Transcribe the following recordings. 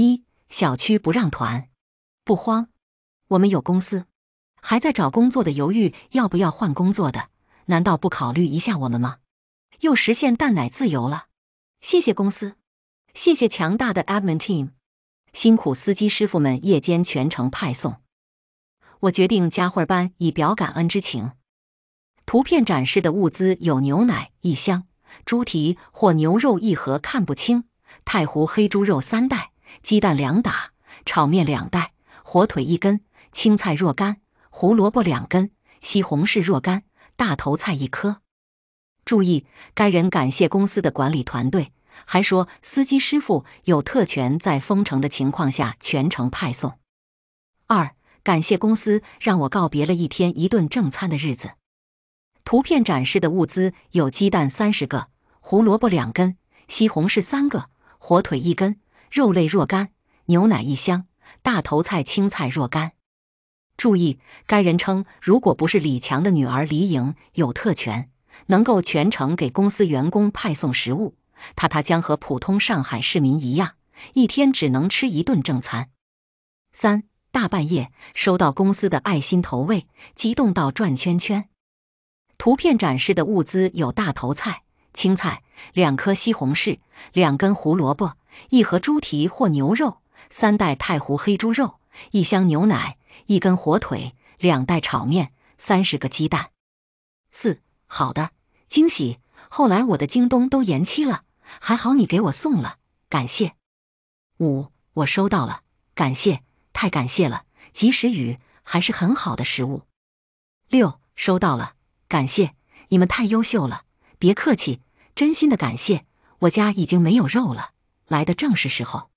一小区不让团，不慌，我们有公司。还在找工作的犹豫要不要换工作的，难道不考虑一下我们吗？又实现蛋奶自由了，谢谢公司，谢谢强大的 admin team，辛苦司机师傅们夜间全程派送。我决定加会儿班以表感恩之情。图片展示的物资有牛奶一箱，猪蹄或牛肉一盒看不清，太湖黑猪肉三袋，鸡蛋两打，炒面两袋，火腿一根，青菜若干，胡萝卜两根，西红柿若干，大头菜一颗。注意，该人感谢公司的管理团队，还说司机师傅有特权，在封城的情况下全程派送。二，感谢公司让我告别了一天一顿正餐的日子。图片展示的物资有鸡蛋三十个，胡萝卜两根，西红柿三个，火腿一根，肉类若干，牛奶一箱，大头菜、青菜若干。注意，该人称，如果不是李强的女儿李颖有特权。能够全程给公司员工派送食物，他他将和普通上海市民一样，一天只能吃一顿正餐。三大半夜收到公司的爱心投喂，激动到转圈圈。图片展示的物资有大头菜、青菜、两颗西红柿、两根胡萝卜、一盒猪蹄或牛肉、三袋太湖黑猪肉、一箱牛奶、一根火腿、两袋炒面、三十个鸡蛋。四好的。惊喜！后来我的京东都延期了，还好你给我送了，感谢。五，我收到了，感谢，太感谢了，及时雨还是很好的食物。六，收到了，感谢，你们太优秀了，别客气，真心的感谢。我家已经没有肉了，来的正是时候。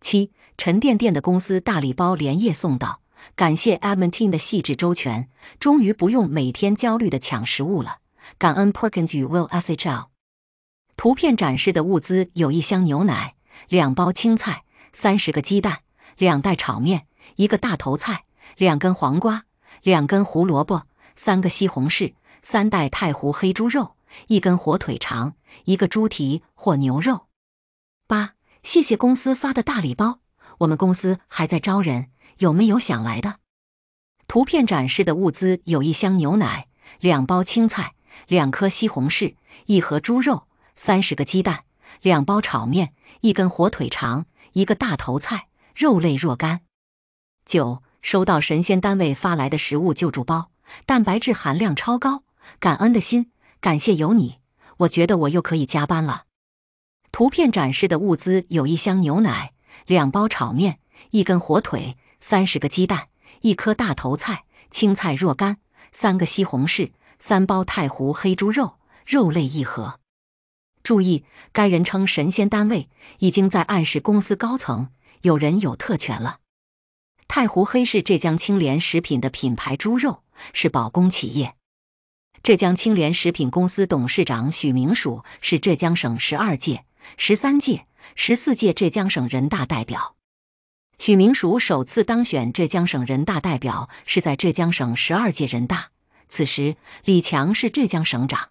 七，沉甸甸的公司大礼包连夜送到，感谢 admin team 的细致周全，终于不用每天焦虑的抢食物了。感恩 Perkins 与 Will SHL。图片展示的物资有一箱牛奶、两包青菜、三十个鸡蛋、两袋炒面、一个大头菜、两根黄瓜、两根胡萝卜、三个西红柿、三袋太湖黑猪肉、一根火腿肠、一个猪蹄或牛肉。八，谢谢公司发的大礼包。我们公司还在招人，有没有想来的？图片展示的物资有一箱牛奶、两包青菜。两颗西红柿，一盒猪肉，三十个鸡蛋，两包炒面，一根火腿肠，一个大头菜，肉类若干。九，收到神仙单位发来的食物救助包，蛋白质含量超高，感恩的心，感谢有你，我觉得我又可以加班了。图片展示的物资有一箱牛奶，两包炒面，一根火腿，三十个鸡蛋，一颗大头菜，青菜若干，三个西红柿。三包太湖黑猪肉，肉类一盒。注意，该人称神仙单位已经在暗示公司高层有人有特权了。太湖黑是浙江青联食品的品牌猪肉，是保供企业。浙江青联食品公司董事长许明曙是浙江省十二届、十三届、十四届浙江省人大代表。许明曙首次当选浙江省人大代表是在浙江省十二届人大。此时，李强是浙江省长。